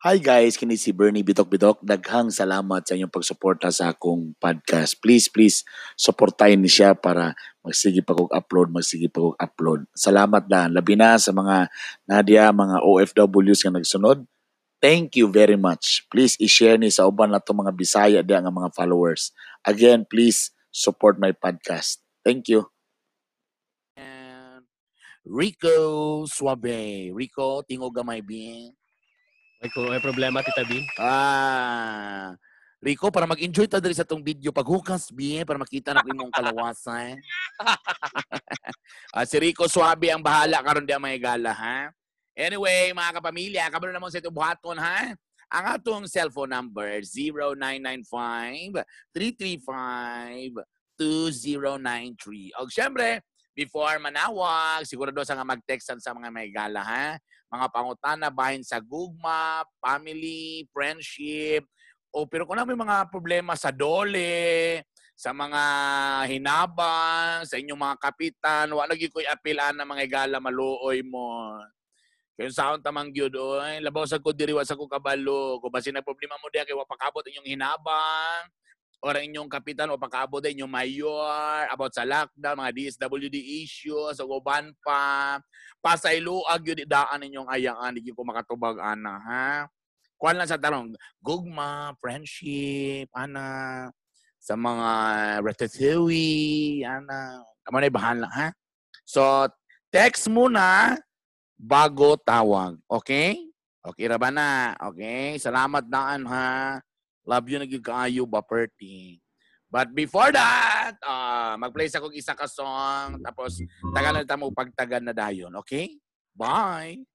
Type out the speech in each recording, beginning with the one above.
Hi guys, kini si Bernie Bitok Bitok. Daghang salamat sa inyong pagsuporta sa akong podcast. Please, please, supportahin ni siya para magsige pa kong upload, magsige pa kong upload. Salamat na. Labi na sa mga Nadia, mga OFWs nga nagsunod. Thank you very much. Please i-share ni sa uban na to mga Bisaya di nga mga followers. Again, please support my podcast. Thank you. And Rico Suabe. Rico, tingog gamay bien. May, kung may problema, Tita B. Ah, Rico, para mag-enjoy ta diri sa tong video paghukas bien para makita na imong kalawasan. ah, si Rico Suabe ang bahala karon di may gala ha. Anyway, mga kapamilya, kabalo naman sa itong buhaton ha. Ang atong cellphone number 0995-335-2093. O syempre, before manawag, sigurado sa nga mag-textan sa mga may gala ha. Mga pangutana bahin sa gugma, family, friendship, o pero kung may mga problema sa dole, sa mga hinabang, sa inyong mga kapitan, wala lagi ko'y apilaan ng mga gala maluoy mo. Kaya sa tamang gyud oy, labaw sa ko diri wa sa ko kabalo. Kung basin na problema mo diya kay wa pakabot inyong hinabang or inyong kapitan o pakabot inyong mayor about sa lockdown, mga DSWD issues, o uban pa. Pasayloag yun daan inyong ayaan, hindi ko makatubag ana ha. Kuan lang sa tanong, gugma, friendship, ana, sa mga ratatouille, ana, kamo na bahala ha. So, text muna bago tawag. Okay? Okay ra na? Okay? Salamat daan ha. Naging kaayo ba perti. But before that, uh, mag-play sa kong isa ka song tapos tagal na mo pagtagan na dayon. Okay? Bye!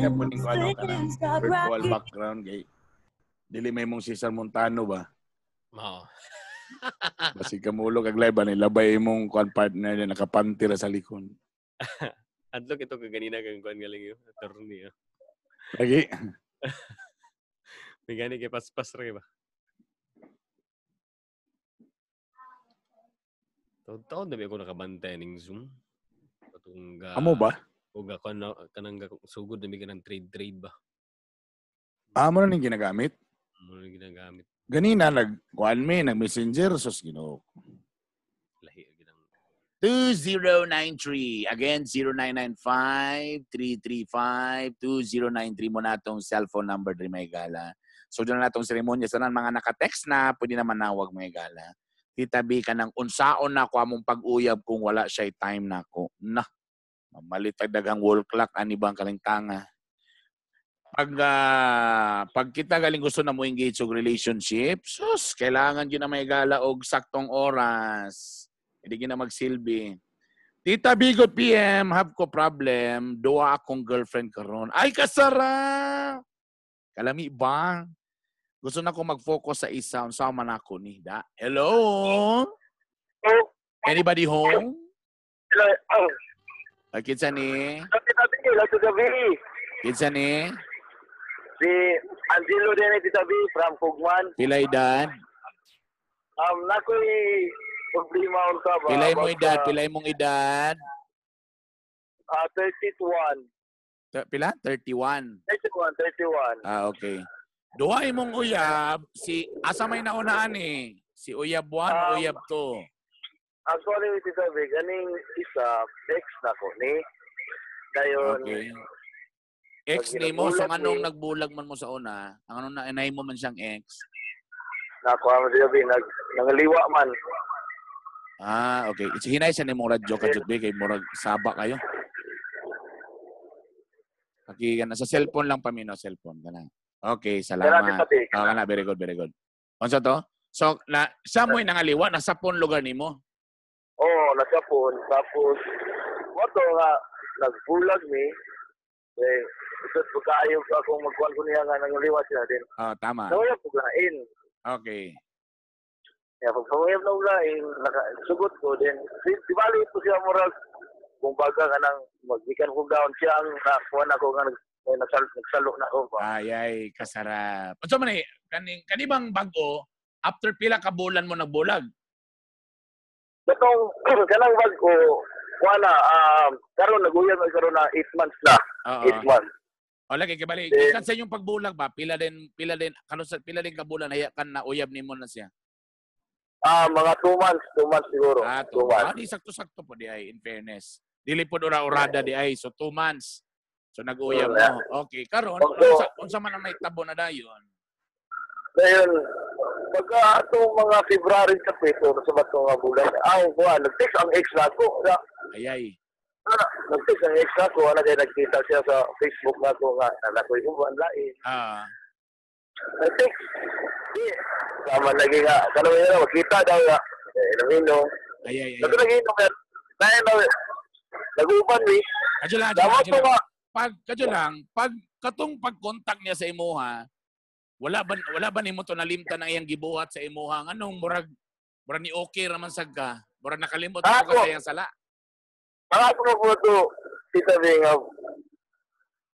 Kaya po ning ano ka ng virtual background kay dili may mong Cesar Montano ba? Oo. Basi ka mulo kag live ba nilabay mong kuan partner na nakapantira sa likod. Adlok ito ka ganina kang kuan galing yung attorney. ah. Lagi. May gani kay paspas ra ba? Taon-taon na ba ako nakabantay ning Zoom? Patong ga... Amo ba? O ga kana, kanang ga, sugod na may ganang trade-trade ba? Amo na ning ginagamit. Ano na ginagamit? Ganina nag kuan me nag messenger sus Ginoo. Lahi. Ginang, 2093. Again, 0995-335-2093 mo na itong cellphone number ni may gala. So, doon na itong seremonya. Sa nan mga naka-text na, pwede na manawag may gala. Titabi ka ng unsaon na ko among pag-uyab kung wala siya time na ko. Na, mamalit dagang wall clock, ani bang kalintanga. Pag, ah, pag kita galing gusto na mo engage og relationship, sus, kailangan yun na may gala og saktong oras. Hindi na magsilbi. Tita Bigot PM, have ko problem. Duwa akong girlfriend karon. Ay, kasara! Kalami ba? Gusto na ko mag-focus sa isa. Unsa man ako ni da. Hello? Anybody home? hello. Oh, Ay, kinsa ni? Tita B, hello Tita B. Kinsa ni? Si Angelo din eh, Tita B from Kugman. Pilay edad? Um, nako'y problema unsa ba? Pilay mo edad? Pilay mong edad? ah, 31. T- Pila? 31. 31, 31. Ah, okay. Duwa imong uyab, si asa may naunaan eh. Si uyab 1 o Um, uyab 2. Actually, Tita B, ganing isa, ex na ko ni. Dayon, Okay. Ex ni mo, so anong nagbulag man mo sa una? Ang ano na inay mo man siyang ex? nakuha mo B, nag, nangaliwa man. Ah, okay. It's hinay siya ni mong radyo ka Jud, kay murag saba kayo. Okay, kana sa cellphone lang pamino, cellphone kana. Okay, salamat. Ah, kana very good, very good. Unsa to? So, na sa mo'y nangaliwa, nasa pon lugar nimo. Na sa phone. Tapos, mo to nga, nagbulag mi. Eh, gusto ko ko akong magkuhan ko niya nga nang liwas niya din. Oh, tama. Nawala po lain. Okay. Kaya pag pangayab na ulain, naka, sugot ko din. Di, di bali po siya moral kung baga ka nang magbikan ko down siya ang nakuha na ko nga eh, nagsal, nagsalo na ko ba. Ay, ay, kasarap. Unsa man eh, kaning kanibang bago, after pila ka bulan mo nagbulag? Katong kanang bag ko, wala, um, karon naguyag na karon na 8 months na. Oo. 8 months. O lagi kay bali, ikan sa inyong pagbulag ba? Pila din pila din kano sa pila din ka bulan haya kan na uyab nimo na siya. Ah, mga 2 months, 2 months siguro. Ah, 2 to. Ah, months. di sakto-sakto po di ay in fairness. Dili po ora orada di ay so two months. So nag-uyab mo. Okay, karon unsa unsa man ang naitabo na dayon? Ngayon, pagka atong mga February sa peso, sa bato nga bulan, ah, kuha, nag-text ang ex na ko. Na, Ay ay. na, nag-text ang ex na ko, ano kaya nagkita siya sa Facebook na ko nga, anak ko yung buwan lain. Ah, Nag-text. Di, sama lagi nga, kanong yun, magkita daw nga. Eh, naminong. ay ay. ay. Nato naginong, kaya, dahil na, nag-uban ni, Kadyo lang, kadyo lang, nga, Pag kadyo lang, pag katong pag-contact niya sa imuha, wala ba wala ba nimo to nalimtan ang iyang gibuhat sa imuha nganong murag murag ni okay raman sad ka. Murag nakalimot Ah, ko ka ako. sa iyang sala. mga ako mo po ito, tita Bing, nga,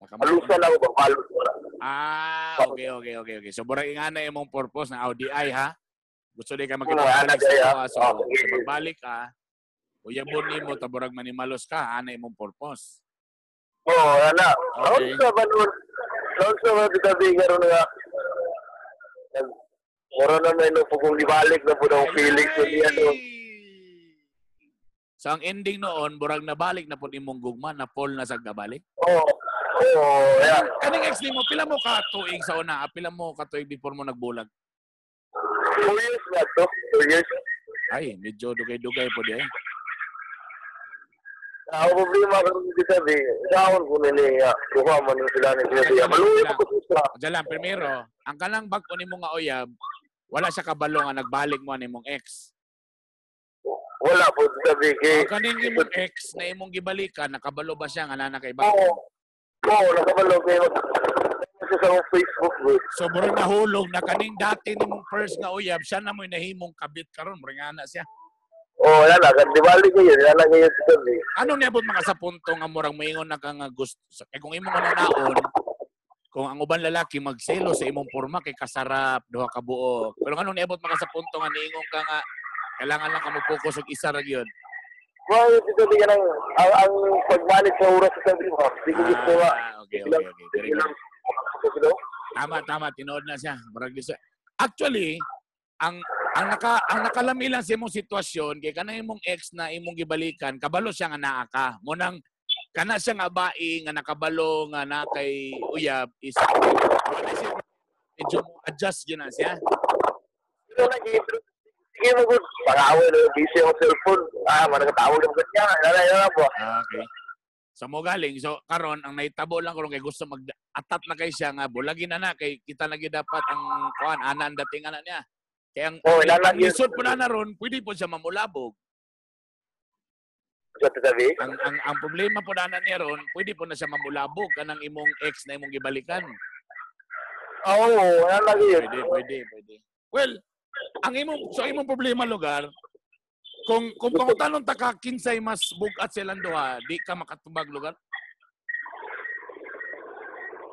Nakamot- alusan ako ba, palus ko na. Ah, okay, okay, okay, okay. So, murag ingana imong purpose na ODI, ha? Gusto di ka ana sa kaya. imuha. So, so magbalik ka, uyabon nimo, taburag manimalos ka, ana imong purpose. Oo, oh, ana. Okay. Noon sa banon, noon sa mga tita Bing, karon nga, Mura na may no, kung libalik na po ng feelings ko niya no. So, ang ending noon, murag nabalik na po imong gugma, na Paul na sa gabalik. Oo. Oo, yeah. Kaning ex nimo, pila mo ka tuig sa una, pila mo ka tuig before mo nagbulag? Two years na to. Two years. Ay, medyo dugay-dugay po di eh. Ako problema ko rin kita di. Daon ko nili nga. Kuha man yung sila ni sila diya. Maluwi ko ko sa. Diyan lang, primero, ang kanang bag ko nimo nga uyab, wala siya kabalo nga nagbalik mo nimong ex. Wala po sabi kay. Ang kaning imong ex na imong gibalikan, nakabalo ba siya nga nana kay? Oo. Oo, nakabalo kayo. Sa akong Facebook group. So murag nahulog na kaning dati nimong first nga uyab, siya na mo'y nahimong kabit karon, murag nga na siya. Oo, yan na. Di bali kayo. Yan na kayo sa. Ano niabot mga sa punto nga murag moingon na ka nga gusto kay kung imong mananaon kung ang uban lalaki magselo sa imong porma kay kasarap duha ka buok. Pero anong niabot mga sa punto nga niingon ka nga kailangan lang ka mo-focus og isa ra gyud. Well, ito sabi ka ng, ang, ang pag-manage sa oras sa sabi mo. Di ko gusto. Ah, okay, okay, okay. Very good. Tama, tama. Tinood na siya. Siya. Actually, ang ang naka ang nakalami lang sa imong sitwasyon kay kanang imong ex na imong gibalikan kabalo siya nga naa ka mo nang kana siya nga bae nga nakabalo nga na kay uyab is medyo mo adjust yun na siya Pero lagi, sige mo good. Pag-away na busy sa cellphone. Ah, managkatawag ng kanya. Na, na po. Ah, okay so mo galing so karon ang naitabo lang karon kay gusto mag atat na kay siya nga bulagi na na kay kita lagi dapat ang kuan ana ang dating ana niya kay ang, Oh, ang, lisod po na na ron pwede po siya mamulabog Sa sabi. ang ang ang problema po na niya ron, pwede po na siya mamulabog kanang imong ex na imong gibalikan. Oo, yan lagi yun. Pwede, pwede, pwede. Well, ang imong so imong problema lugar kung kung pangutanon ta ka kinsay mas bugat silang duha, di ka makatubag lugar.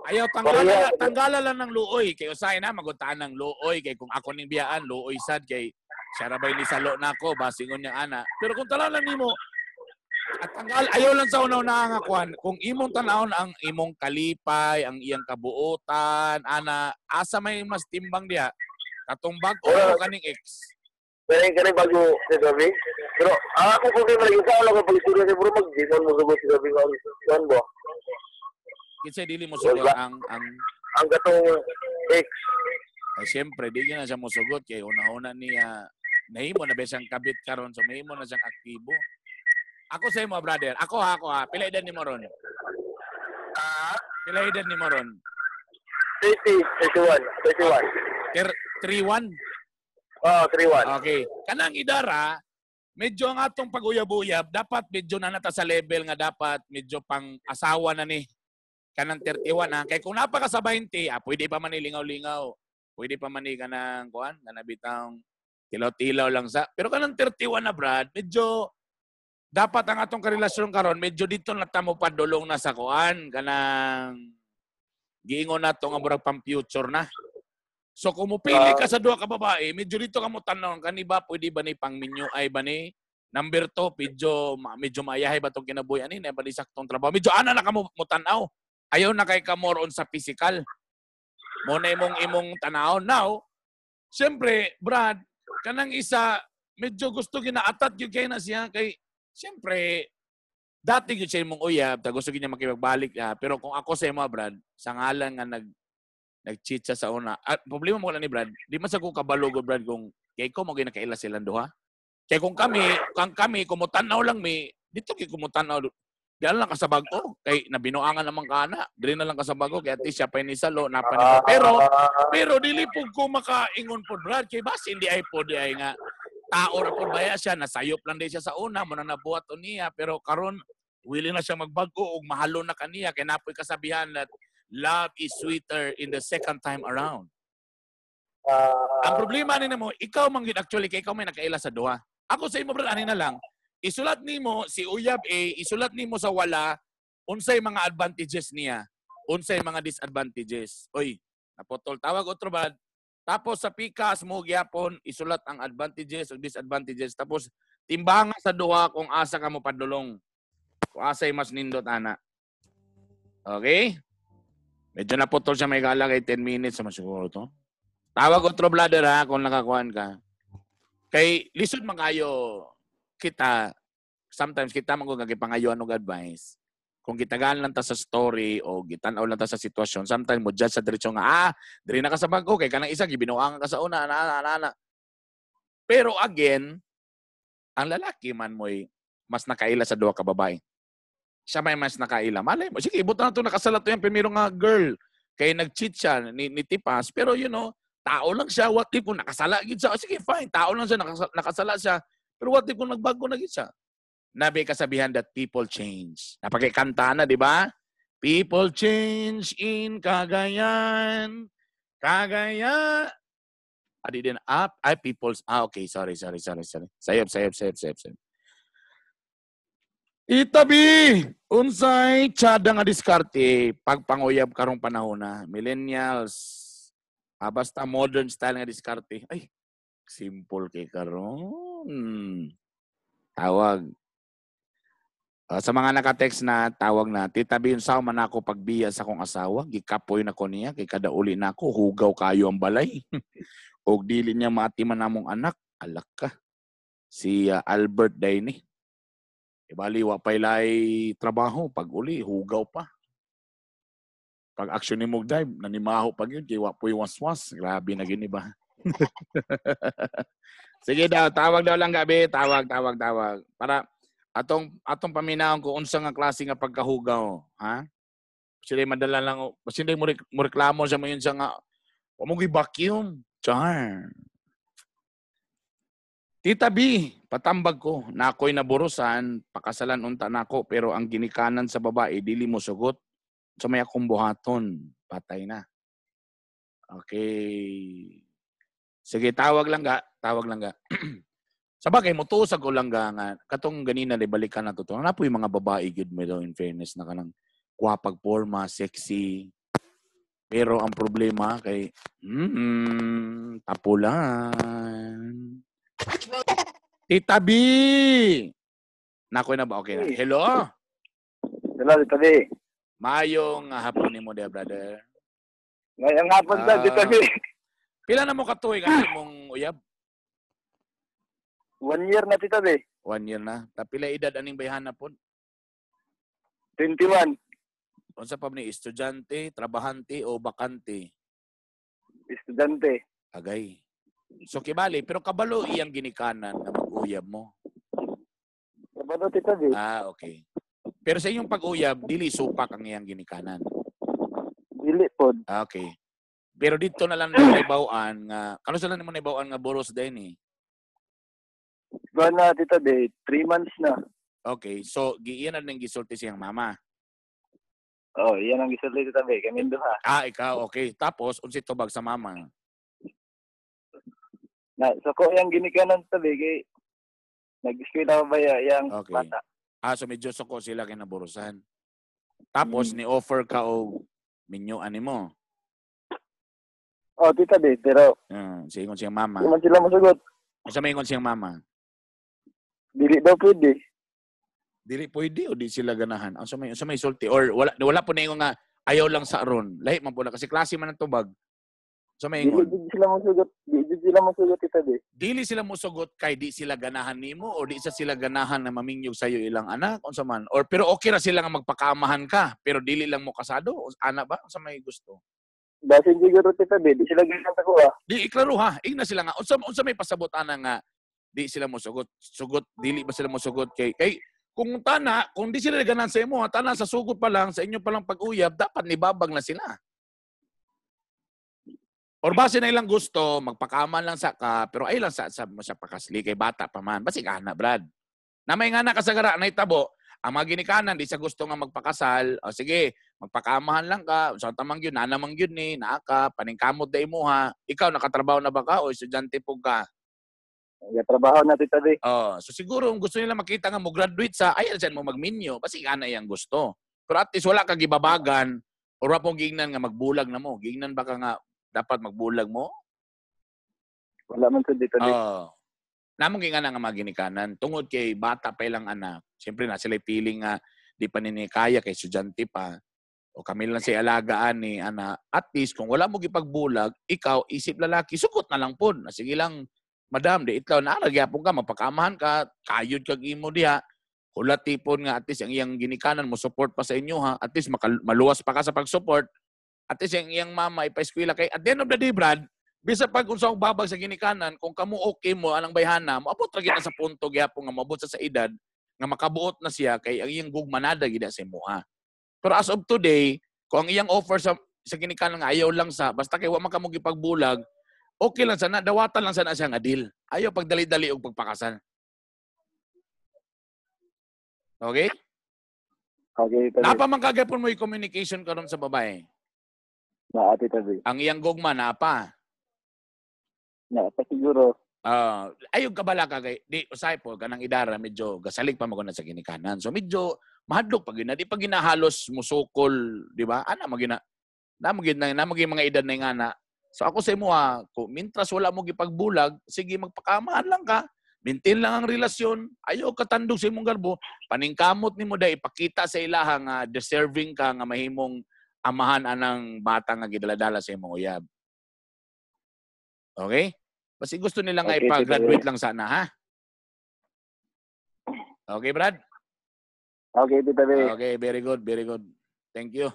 Ayaw tanggala, tanggala lang ng luoy kay usay na magutaan ng luoy kay kung ako ning biyaan luoy sad kay siya rabay ni salo na ako basingon niya ana. Pero kung tala lang nimo at tanggal ayaw lang sa unaw na nga kwan kung imong tanawon ang imong kalipay, ang iyang kabuotan, ana asa may mas timbang diha katong bag o kaning ex. Pero yung kanina bago sa sabi. Pero ang ako kung di malagay sa ako pag istorya sa bro, mag-dimon mo sa sabi nga. Yan ba? Kinsay dili mo sugot ang ang Ang katong ex. ay syempre di na siya mosugot kay una-una niya nahimo na ba siyang kabit karon so mahimo na siyang aktibo. Ako sa imo brother, ako ha, ako ha, pila edad ni mo ron? Ah, Pila edad ni mo ron? 30, 31, 31. Ter 31. Oh, 31. Okay. Kanang idara medyo ang atong pag-uyab-uyab, dapat medyo na nata sa level nga dapat medyo pang asawa na ni kanang 31 ha. Kaya kung napaka sa 20, ah, pwede pa man ni lingaw-lingaw. Pwede pa man ni kanang kuan, kanang bitang tilaw-tilaw lang sa. Pero kanang 31 na Brad, medyo dapat ang atong karelasyon karon medyo dito na tamo padulong na sa kuan kanang giingon nato nga murag pang future na. So kung mupili ka sa duha ka babae, medyo dito ka mo tanong kani ba pwede ba ni pang minyo ay ba ni number 2 medyo medyo maayahay ba tong kinabuhi ani na ba ni saktong trabaho. Medyo ana na ka mo, mo tanaw. Ayaw na kay ka more on sa physical. Mo na imong imong tanaw now. Siyempre, Brad, kanang isa medyo gusto ginaatat gyud kay na siya kay siyempre dati gyud siya imong uyab, ta gusto niya makipagbalik ah. Pero kung ako sa imo, Brad, sa ngalan nga nag nag-cheat sa una. At problema mo lang ni Brad, di man sa ko kabalo gud Brad kung kay ko mo ginakaila silang duha. Kaya kung kami, kung kami kumutanaw lang mi, dito kay kumutanaw Diyan lang kasabag ko. Kay nabinuangan naman ka na. Dili na lang kasabag ko. Kaya least siya pa ni Salo. Napa ni Pero, pero dili po ko makaingon po Brad. Kay bas hindi ay po ay nga tao ra po baya siya. Nasayop lang din siya sa una. Muna nabuhat o niya. Pero karon willing na siya magbago ug mahalo na kaniya. Kaya napoy kasabihan that love is sweeter in the second time around. Ang problema ni mo, ikaw man gid actually kay ikaw may nakaila sa duha. Ako sa imo brad ani na lang, isulat nimo si Uyab A, isulat nimo sa wala unsay mga advantages niya, unsay mga disadvantages. Oy, napotol tawag otro brad. Tapos sa pikas mo gyapon isulat ang advantages ug disadvantages tapos timbangan sa duha kung asa ka mo padulong. Kung asay mas nindot ana. Okay? Medyo naputol siya may gala kay 10 minutes naman siguro to. Tawag otro bladder ha kung nakakuan ka. Kay lisod mangayo kita sometimes kita man kung pangayo og advice. Kung gitagaan lang ta sa story o gitan-aw lang ta sa sitwasyon, sometimes mo judge sa diretso nga ah, diri na ka sa bangko kay kanang isa gibinuangan ka sa una ana ana ana, ana. Pero again, ang lalaki man mo'y mas nakaila sa duha ka babae. Siya may mas nakaila. Malay mo, sige, ibuto na ito nakasalat to yung primero nga girl. Kaya nag-cheat siya ni, ni Tipas. Pero you know, tao lang siya. What if nakasala gid siya? Sige, fine. Tao lang siya. Nakasala siya. Pero what if kung nagbago na gid siya? Nabi kasabihan that people change. Napakikanta na, di ba? People change in Cagayan. Cagayan. Adi din up. Ay, people's. Ah, okay. Sorry, sorry, sorry, sorry. Sayop, sayop, sayop, sayop, sayop. Itabi! Unsay tsada nga diskarte pagpanguyab karong panahon na. Millennials. Ah, basta modern style nga diskarte. Ay, simple kay karon. Tawag. Ah, sa mga naka-text na tawag na, Tita B, unsa man ako pagbiya sa akong asawa, gikapoy na ko niya, kay kada uli na ako, hugaw kayo ang balay. Og dili niya maatiman namong anak, alak ka. Si ah, Albert Daini. Ibali, wa pa ilay trabaho. Pag uli, hugaw pa. Pag action ni mo dive, nanimaho pag yun, kay wa po'y waswas. Grabe na gini ba? Sige daw, tawag daw lang gabi. Tawag, tawag, tawag. Para atong atong paminahon ko unsa nga klase nga pagkahugaw, ha? Sila madala lang, hindi mo, mo reklamo sa mo yun sa nga, mo vacuum Char. Tita B, patambag ko, na ako'y naburusan, pakasalan unta nako pero ang ginikanan sa babae, dili mo sugot. Sa may akong buhaton, patay na. Okay. Sige, tawag lang ga. Tawag lang ga. sa bagay, mutusag ko lang ga nga. Katong ganina, di balikan na to. Ano po yung mga babae, good mo daw in fairness na kanang kwapag forma, sexy. Pero ang problema kay, mm, tapulan. Tita B! Nakoy na ba? Okay na. Hello? Hello, Tita B. Mayong ah, hapon ni mo, dear brother. Ngayong hapon sa Ah. Tita B. Pila na mo katuig ang imong uyab? One year na, Tita B. One year na. Tapila edad aning bayhana po? 21. Unsa pa ni estudyante, trabahante o bakante? Estudyante. Agay. So kibali, pero kabalo iyang ginikanan na mag-uyab mo. Sabado, Tita B. Ah, okay. Pero sa inyong pag-uyab, dili supak ang iyang ginikanan. Dili po. Ah, okay. Pero dito na lang daw naibawaan nga, kano sila nimo naibawaan nga boros din eh. Kuha na, tita three months na. Okay, so giiyan na nang gisulti siyang mama. Oh, yan ang gisulti tita be, kami duha. Ah, ikaw, okay. Tapos, unsi tubag sa mama. Na, so ko yung ginikanan tita be, kay nag-eskwela ba ya, yung Okay. bata. Ah, so medyo suko sila kinaburusan. Tapos, Mm. ni-offer ka o minyo ani mo. Oh, tita be, pero Uh, sa siyang mama. di man sila masugot. Sa may ingon siyang mama. Dili daw pwede. Dili pwede o di sila ganahan. Ang sa may sa may sulti or wala wala po na ingon nga ayaw lang sa aron. Lahi man po na kasi klase man ang tubag. Sa may Dili ingon. di sila masugot. Dili di sila masugot tita be. Dili sila musugot kay di sila ganahan nimo o di sa sila ganahan na maminyog sa iyo ilang anak unsa man. Or pero okay ra sila nga magpakaamahan ka pero dili lang mo kasado O ana ba sa may gusto. Dasin siguro tita be, di sila ginang ko ah. Di iklaro ha. Igna sila nga unsa unsa may pasabot ana nga di sila mosugot. Sugot dili ba sila mosugot kay kay kung tana, kung di sila ganahan sa imo, tana sa sugot pa lang sa inyo pa lang pag-uyab, dapat nibabag na sila. Or base na ilang gusto, magpakaman lang sa ka, pero ay lang sa, sa, sa pakasli kay bata pa man. Basi ka na, Brad. Na may nga na kasagara na itabo, ang mga ginikanan, di sa gusto nga magpakasal, o sige, magpakamahan lang ka, sa tamang yun, nanamang yun ni, naaka, paningkamot da mo ha. Ikaw, nakatrabaho na ba ka o estudyante po ka? Nagatrabaho na tita be. Oh, so siguro kung gusto nila makita nga mo graduate sa ay dyan mo magminyo, basi nga na iyang gusto. Pero at least wala ka gibabagan or wala pong gignan nga magbulag na mo. Gignan ba ka nga dapat magbulag mo? Wala man sa dito be. Oh. Namong gingan nga mga ginikanan tungod kay bata pa ilang anak. Siyempre na sila piling nga di pa nini kaya kay estudyante pa. O kami lang sa alagaan ni ana. At least kung wala mo gipagbulag, ikaw isip lalaki, sukot na lang pod. Na sige lang, madam, di itlaw na nagyapon ka, mapakamahan ka, kayod kag imo diha. Kulat tipon nga at least ang iyang ginikanan mo support pa sa inyo ha. At least makal- maluwas pa ka sa pag-support. At least ang iyang mama ipa-eskwela kay at the end of the day, Brad, bisa pag unsa babag sa ginikanan kung kamo okay mo anang bayhana moabot ra na sa punto gyapon nga moabot sa sa edad nga makabuot na siya kay ang iyang gugmanada gid sa imuha. Pero as of today, kung ang iyang offer sa sa ginikanan nga ayaw lang sa basta kay wa man kamo gipagbulag, okay lang sana dawatan lang sana siya nga deal. Ayaw pagdali-dali og pagpakasal. Okay? Okay, tita be. Napa man kagapon mo yung communication karon sa babae. Na tita be. Ang iyang gugma napa. Na pa siguro. Ah, ayog ka bala ka kay di usay po kanang idara medyo gasalig pa maguna sa ginikanan. So medyo mahadlok pag na di pa ginahalos musukol, di ba? Ana magina na magin na magin mga edad na yung ana. So ako sa imo ha, kung mintras wala mo gipagbulag, sige magpakamahan lang ka. Maintain lang ang relasyon. Ayaw ka tandog sa imong garbo. Paningkamot nimo dai ipakita sa ilaha nga deserving ka nga mahimong amahan anang bata nga gidaladala sa imong uyab. Okay? Basi gusto nila nga Okay, ipa-graduate lang sana, ha? Okay, Brad? Okay, tita be. Okay, very good, very good. Thank you.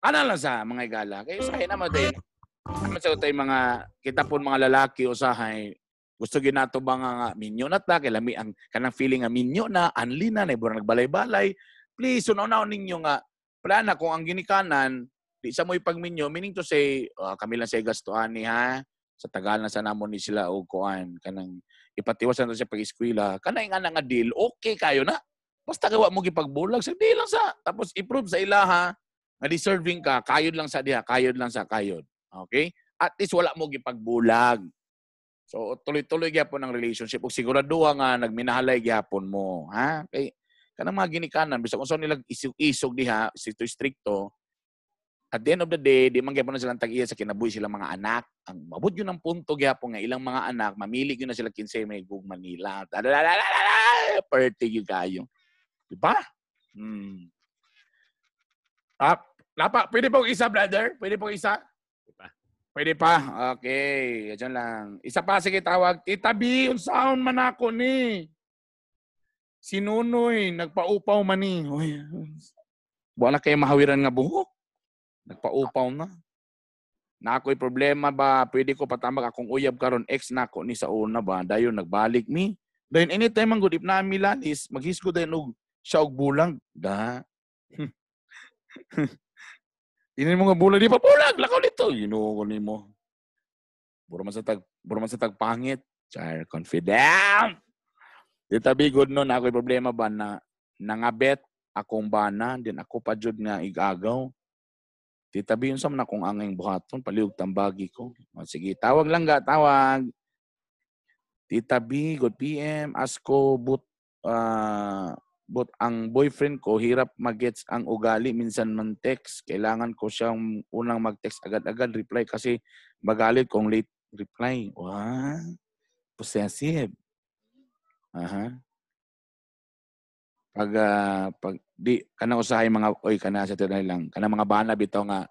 Ano lang sa mga igala? Kayo sa naman din. Naman sa tayo mga, kita po mga lalaki usahay, gusto ginato ba nga nga, minyo na ta, kaya lami, ang kanang feeling nga minyo na, anli na, na nagbalay-balay. Please, unaw ninyo nga, plana kung ang ginikanan, di sa mo ipagminyo, meaning to say, uh, kami lang sa gastuhan ni ha, sa tagal na sa namon ni sila o kuan, kanang ipatiwasan to siya pag-eskwela, kanay nga nga deal, okay kayo na. Basta gawa mo gipagbulag, sa di lang sa, tapos i-prove sa ilaha, nga deserving ka, kayod lang sa diha, kayod lang sa kayod. Okay? At least wala mo gipagbulag. So tuloy-tuloy gyapon ang relationship ug siguraduha nga nagminahalay gyapon mo, ha? Kay kanang mga ginikanan bisag unsa nila isog-isog diha, stricto stricto. At the end of the day, di man gyapon na silang tag-iya sa kinabuhi silang mga anak. Ang mabud yun ang punto gyapon nga ilang mga anak mamili yun na sila kinsay may gug Manila. Party gyud kayo. Di ba? Hmm. Ah, Lapa, pwede po isa, brother? Pwede po isa? Pwede pa. Okay. Yan lang. Isa pa, sige tawag. Tita B, unsaon man ako ni. Si Nunoy, nagpaupaw man ni. Uy, wala kayo mahawiran nga buhok. Nagpaupaw na. Na ako'y problema ba, pwede ko patambag akong uyab karon ex na ako ni sa una ba, dayon nagbalik mi. Dayon anytime ang good if na milanis, maghisgo dayon og siya og bulang. Da. Inin mo nga bulag, di pa bulag, lakaw dito. Ginoo ko nimo. Buro man sa tag, buro man sa tag pangit. Char, confident. Tita B, good no, na ako'y problema ba na nangabet akong bana, din ako pa jud nga igagaw. Tita B, yun sa man akong angay buhaton, paliog tambagi ko. O, sige, tawag lang ga, tawag. Tita B, good PM, asko, but, ah, but ang boyfriend ko, hirap magets ang ugali, minsan man text. Kailangan ko siyang unang mag-text agad-agad, reply kasi magalit kung late reply. Wow, possessive. Aha. Pag ah, pag di kana usahay mga oy kana sa tinay lang kana mga bana bitaw nga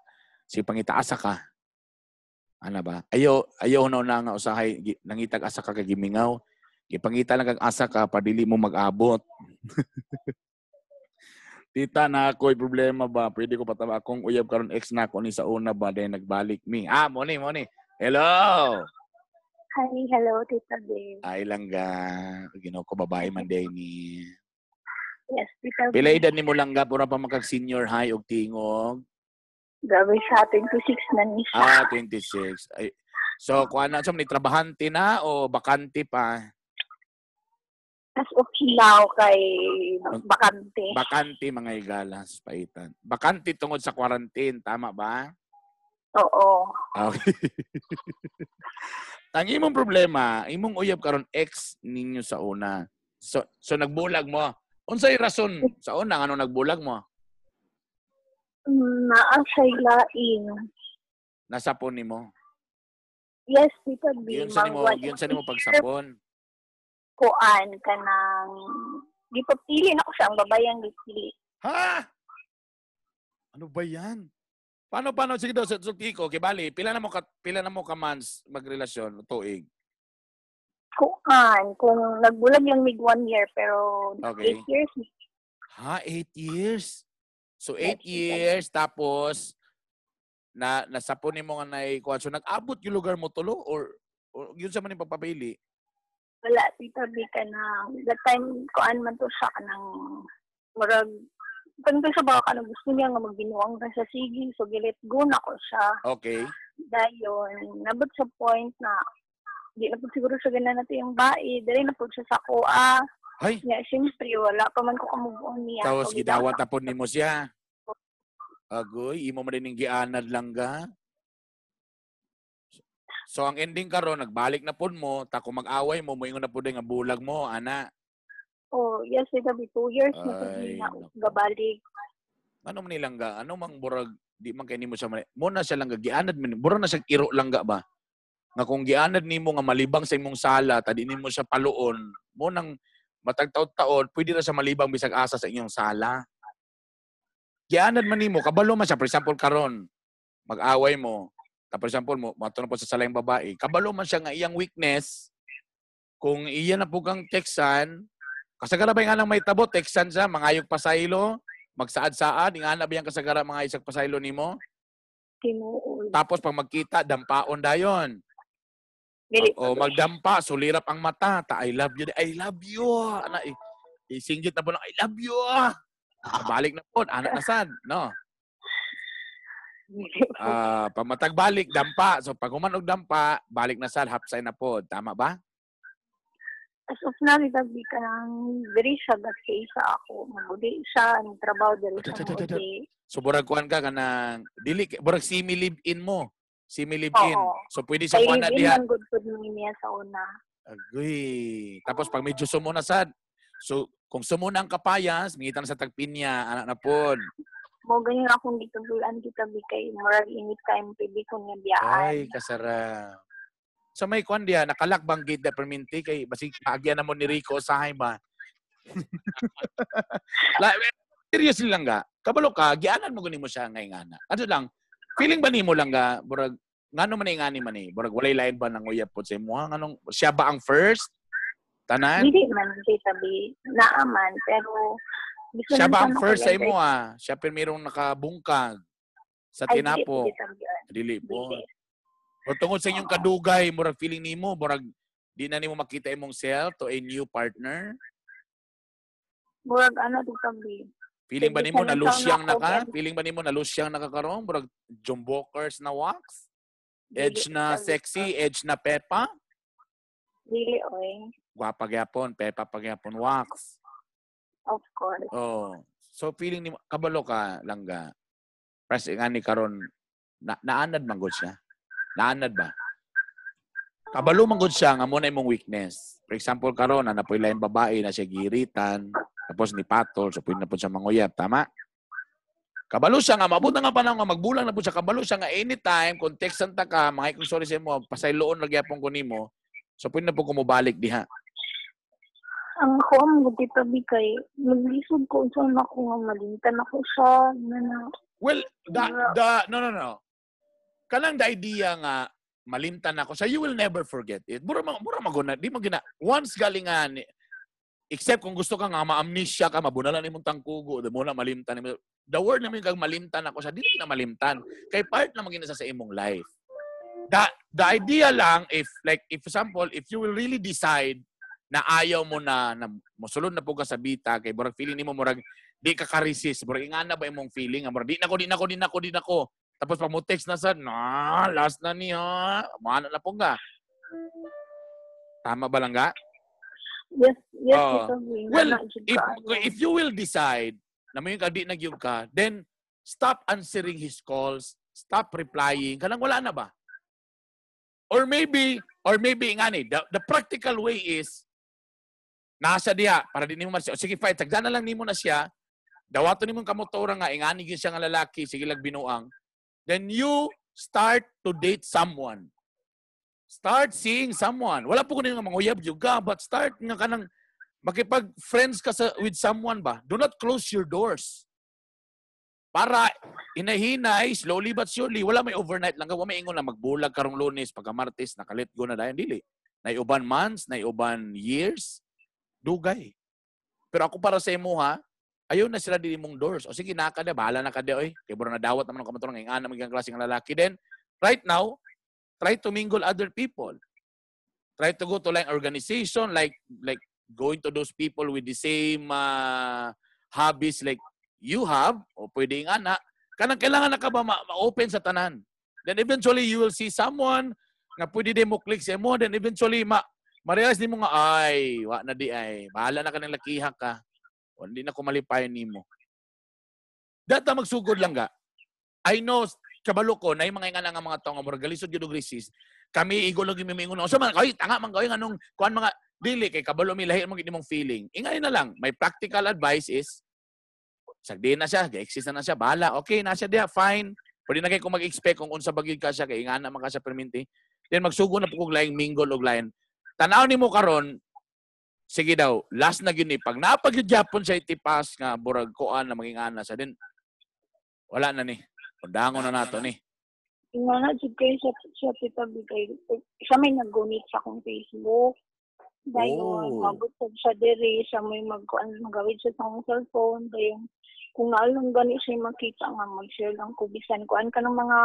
si pangitaasa ka. Ana ba? Ayo ayo no na nga usahay gi- nangitag asa ka kay gimingaw. Gipangita lang kag asa ka padili mo mag-abot. Tita na ako'y problema ba? Pwede ko pataba akong uyab karon ex na ako ni sa una ba dahil nagbalik mi. Ah, mo ni, mo ni. Hello. Hi, hello, Tita Babe. Ay lang ga. Ginoo ko babae man day ni. Yes, Tita Babe. Pila edad ni mo lang ga pura pa makag senior high og tingog. Grabe siya, 26 na ni siya. Ah, 26. Ay, so, kuha na siya, ni trabahante na o bakante pa? Okay now kay bakante. Bakante mga igalas, paitan. Bakante tungod sa quarantine, tama ba? Oo. Okay. Ang imong problema, imong uyab karon ex ninyo sa una. So, so nagbulag mo. Unsay rason sa una ano nagbulag mo? Mm, Naa siya lain. Nasa po nimo. Yes, Tita Babe. Yun sa nimo, yun sa nimo pagsapon. Kuan ka ng... Di pa pili na ko siya, ang babayang gipili. Ha? Ano ba 'yan? Paano paano sige daw sa sulti ko, kibali, pila na mo ka pila na mo ka months magrelasyon tuig. Kuan, kung nagbulag lang mig one year, pero Okay. eight years, Ha, eight years. So Yes, eight years tapos na nasapon nimo nga nay kuan so nag-abot yung lugar mo tulo or, or yun sa man yung pagpapili. Wala, Tita Babe ka na. That time, kuan man to siya ka ng... Murag, kung sa baka ka na gusto niya nga magbinuwang ka sa sige, so gilit go na ko siya. Okay. dayon nabot sa point na di na po siguro siya ganun natin yung bae dali na po siya sa kuha Hay, nga siyempre wala pa man ko kamove on niya tapos So, gidawat tapon nimo siya. Agoy, imo man gianad lang ga. So ang ending karon nagbalik na pud mo, ta kung mag-away mo, moingon na pud nga bulag mo, ana. oh yes it be two years na Ay, na gabalik Ano man nilang ga? Ano mang burag di man kay nimo siya mali. Mo na siya lang ga gianad man. Burag na siya iro lang ga ba? Nga kung gianad nimo nga malibang sa imong sala, tadi nimo siya paluon, mo nang matag taon pwede na siya malibang bisag asa sa inyong sala. Gianad man nimo, kabalo man siya. For example, karon mag-away mo. Ta for example, mo mato na po sa sala yung babae. Kabalo man siya nga iyang weakness. Kung iya na po kang teksan, kasagara ba nga lang may tabo, teksan siya, mangayog pasaylo, magsaad-saad, nga na ba yung kasagara mga isag pasaylo nimo? tinuol Tapos pag magkita, dampaon dayon. dili O magdampa, sulirap ang mata. Ta, I love you. I love you. Ana, i- isinggit na po ng I love you. Balik na po. Anak na sad. No? Ah, pag matagbalik, dampa. So pag humanog dampa, balik na sad, hapsay na po. Tama ba? as of now itabi ka ng very siya gatay sa ako mabudi siya ang trabaho diri sa mabudi So burag kuan ka kanang dili burag simi live in mo. Simi live in. Oo. So pwede sa kay kuan na live-in diha. man good food niya sa una Agoy. Tapos pag medyo sumuna sad. So kung sumuna ang kapayas, mingitan sa tagpinya, anak na pod. Mo ganyan akong dito bulan kita bi kay murag anytime pwede ko niya biyaan Ay, kasarap. Sa may kwan diya, nakalakbang gate na perminti kay basig agyan na mo ni Rico usahay ba. La, seriously lang ga. Kabalo ka, gianan mo gani mo siya ngay ngana. Ano lang, feeling ba nimo lang ga, burag ngano man ingani man eh. Burag walay lain ba nang uyab pod sa imo? Nganong siya ba ang first? Tanan? Hindi man kita bi naaman pero Siya ba ang first sa imo ah? Siya pirmirong nakabungkag sa tinapo. dili, po. O tungod sa inyong kadugay, murag feeling nimo, murag di na nimo makita imong self to a new partner. Murag ano dito bi. Feeling ba nimo na lusyang sa na ka? ako, Feeling ba nimo na lusyang nakakaroon? Murag jumbokers na wax? Edge na sexy, edge na pepa? Dili oy. Gwapa gyapon, pepa pa gyapon wax. Of course. Oh. So feeling ni kabalo ka langga. Pres nga ni karon na, naanad man gud siya. Naanad ba? Kabalo man gud siya nga mo na imong weakness. For example karon na napoy lain babae na siya giritan, tapos ni patol, so pwede na po siya manguyab, tama? Kabalo siya nga maabot na nga panahon nga magbulang na po siya kabalo siya nga anytime kung textan ta ka, mga ikong sorry sa mo, pasayloon lagi apong ko nimo. So pwede na po kumubalik diha. Ang ako ang magtitabi kay, maglisod ko saan ako nga malintan ako sa, na na, Well, the, the, no, no, no. Kanang the idea nga, malimtan ako, so you will never forget it. Mura, mura maguna, di mo gina, once galingan, except kung gusto ka nga, ma-amnesia ka, mabunalan imong tangkugo, di mo na malimtan. mo. The word namin kag malimtan ako sa dili na malimtan. Kay part na magina sa imong life. The, the idea lang, if, like, if example, if you will really decide na ayaw mo na, na musulod na po ka sa bita, kay murag feeling nimo murag di ka ka-resist. Murag ingana ba imong feeling? Murag di na ko, di na ko, di na ko, di na ko. Tapos pag mo text na sa, na, last na niya. Mana na po nga. Tama ba lang ga? yes, yes, titabi. Well, If, ka, if you will decide na may ka di nagyug ka, then stop answering his calls, stop replying. Kanang wala na ba? Or maybe, or maybe nga ni, the, the practical way is, nasa diha, para di nimo man siya, o sige fight, tagda na lang nimo na siya, dawato nimo kamotora nga, ingani gyud siya nga lalaki, sige lag binuang, then you start to date someone. Start seeing someone. Wala po ko nga manguyab juga, but start nga kanang makipag-friends ka sa, with someone ba, do not close your doors. Para inahinay, slowly but surely, wala may overnight lang. Wala may ingon na magbulag karong lunes, pagka martes, nakalit go na dayon. Dili. Naiuban months, naiuban years, dugay. Pero ako para sa imo ha, ayaw na sila dili mong doors. O sige, naka na, bahala na ka di, oy. Kay buro na dawat naman ang kamatulong, ng ana maging klaseng lalaki. Then, right now, try to mingle other people. Try to go to like organization, like like going to those people with the same uh, hobbies like you have, o pwede nga na, kanang kailangan na ka ba ma- ma-open sa tanan. Then eventually, you will see someone nga pwede din mo click sa mo, then eventually, ma ma-realize din mo nga, ay, wa na di ay, bahala na ka ng lakiha ka. O, hindi na ko malipayon nimo. Data magsugod lang ga. I know, kabalo ko, na yung mga nga nga mga tao nga murag galisod gyud og resist. Kami igo lang gyud mingon. So man kay tanga man kay nganong kuan mga dili kay kabalo mi lahi mo gid imong feeling. Ingay na lang. My practical advice is sagdi na siya, ga-exist na, na siya, bahala. Okay, na siya diha, fine. Pwede na kayo kung mag-expect kung unsa bagid ka siya kay ingana man ka siya perminti. Then magsugo na po kog laing mingle og lain. Tanaw nimo karon sige daw, last na gyud ni pag napagyud Japon sa itipas nga burag kuan na maging ana sa din wala na ni. Undangon na nato ni. Nga na, jud kayo siya, siya titabi kay, siya may nag-gunit sa akong Facebook. Dahil Oh. mabot sa diri, siya may mag, ano, magawid sa akong cellphone. Dahil kung naalong gani siya makita nga, mag-share lang ko. Bisan ko, ka ng mga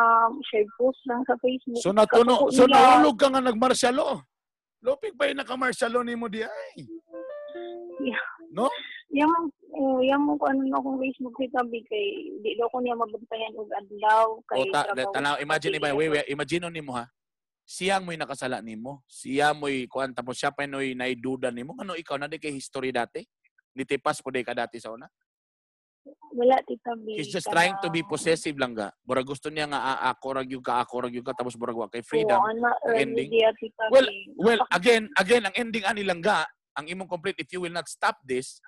share post lang sa Facebook. So natuno, so nahulog ka nga nagmarsyalo. Lopig pa yung nakamarsyalo ni mo di ay. Yang, uh, yang mo ko ano na akong Facebook titabi kay, di daw ko niya mabantayan og adlaw. Kay O ta, trabaho tanaw, imagine iba, wait, wait, imagine ni mo ha. Siya mo'y nakasala nimo. Siya mo'y kuan tapos siya pa no'y naiduda nimo. Ano ikaw na di kay history dati? Nitipas po di ka dati sa una. Wala titabi. He's just Kana- trying to be possessive lang ga. Mura gusto niya nga "Ah, ako rag yung ka, ako rag yung ka tapos murag wa kay freedom. Oo, early ending. dia titabi. Well, Well, again, again, ang ending ani lang ga, ang imong complete, if you will not stop this,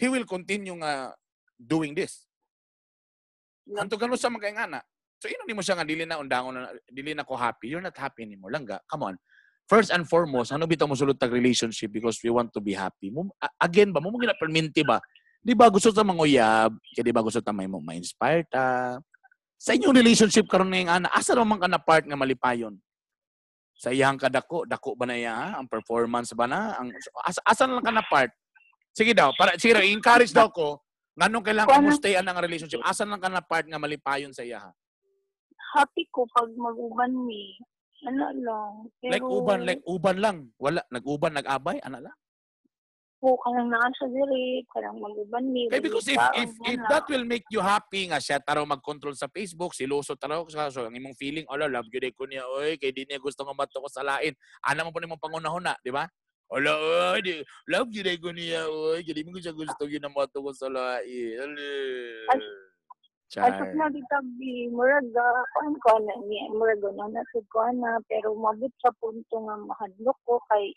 he will continue nga doing this. Hanto gano sa mga ingana. So ino nimo siya nga dili na undangon na dili na ko happy. You're not happy anymore. Langga, come on. First and foremost, ano bitaw mo sulod tag relationship because we want to be happy. Mo, again ba mo mo gina perminti ba? Di ba gusto ta manguyab? Kaya di ba gusto ta may ma-inspire ta? Sa inyong relationship karon nga ana, asa naman ka na part nga malipayon? Sa iyang kadako, dako ba na iya? Ang performance ba na? Ang asa, asa lang ka na part? Sige daw, para sige daw, encourage daw ko nganong kailangan mo stay ang relationship. Asa lang ka na part nga malipayon sa iya? ha? happy ko pag mag-uban mi. Ano lang. Pero, Like uban, like uban lang. Wala, nag-uban, nag-abay, ana lang. Po ka lang nasa diri, parang mag-uban mi. Kaya because if if mo if na. that will make you happy nga siya taro mag-control sa Facebook, siloso taro sa so ang imong feeling, ala love gyud ko niya oy kay di niya gusto nga mato ko sa lain. Ana mo po nimong pangunahon na, di ba? Ala, oy, di, love yun ay ko niya, oy. Jadi mo ko siya gusto yun ang mato ko sa lain. Ala. Char. na dito, bi, murag, uh, kuan ko na niya, murag na nasud ko na, pero mabot sa punto nga mahadlok ko kay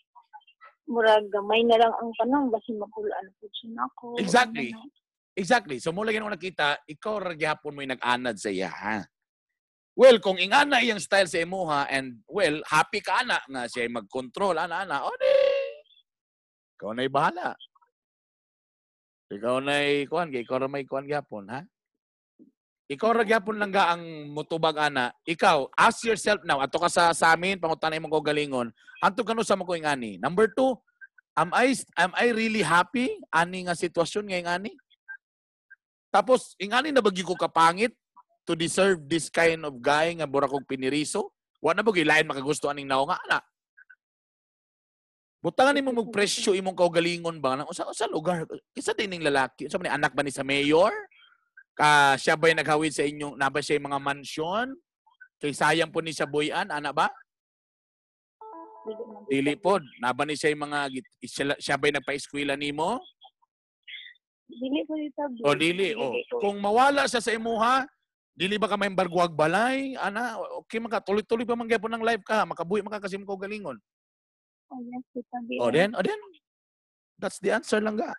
murag gamay na lang ang tanong basi mapulaan po siya ako. Exactly. Ano, Exactly. So mula ganun nakita, ikaw ra gyapon mo yung nag-anad sa iya, ha? Well, kung ingana iyang style sa imuha and well, happy ka na nga siya mag-control, ana ana, o di. Ikaw na'y bahala. Ikaw na'y kuan, ikaw ra may kuan gyapon, ha? Ikaw ra gyapon lang ga ang mutubag ana. Ikaw, ask yourself now, ato ka sa, sa amin, pangutanay mo ko galingon, anto kanu sa mo ko ingani. Number two, am I am I really happy ani nga sitwasyon nga ingani? Tapos, ingani na bagi ko kapangit to deserve this kind of guy nga bura kong piniriso? Wa na bagi lain makagusto aning nao nga ana. Butangan nimo mong presyo imong kaugalingon ba usa usa lugar isa din ning lalaki. Unsa man anak ba ni sa mayor? Ka siya ba naghawid sa inyong naba siya mga mansyon? Kay sayang po ni siya buyan, ana ba? dili pod. Naba ni siya yung mga git- siya, siya ba nagpa-eskwela nimo? Dili ko dito. bi. O dili, o. ko. Kung mawala siya sa imuha, dili ba ka may barguag balay? Ana, okay maka tuloy-tuloy pa man gyapon ng live ka, makabuhi maka kasi mo galingon. Oh, yes. O then, o then, that's the answer lang ga.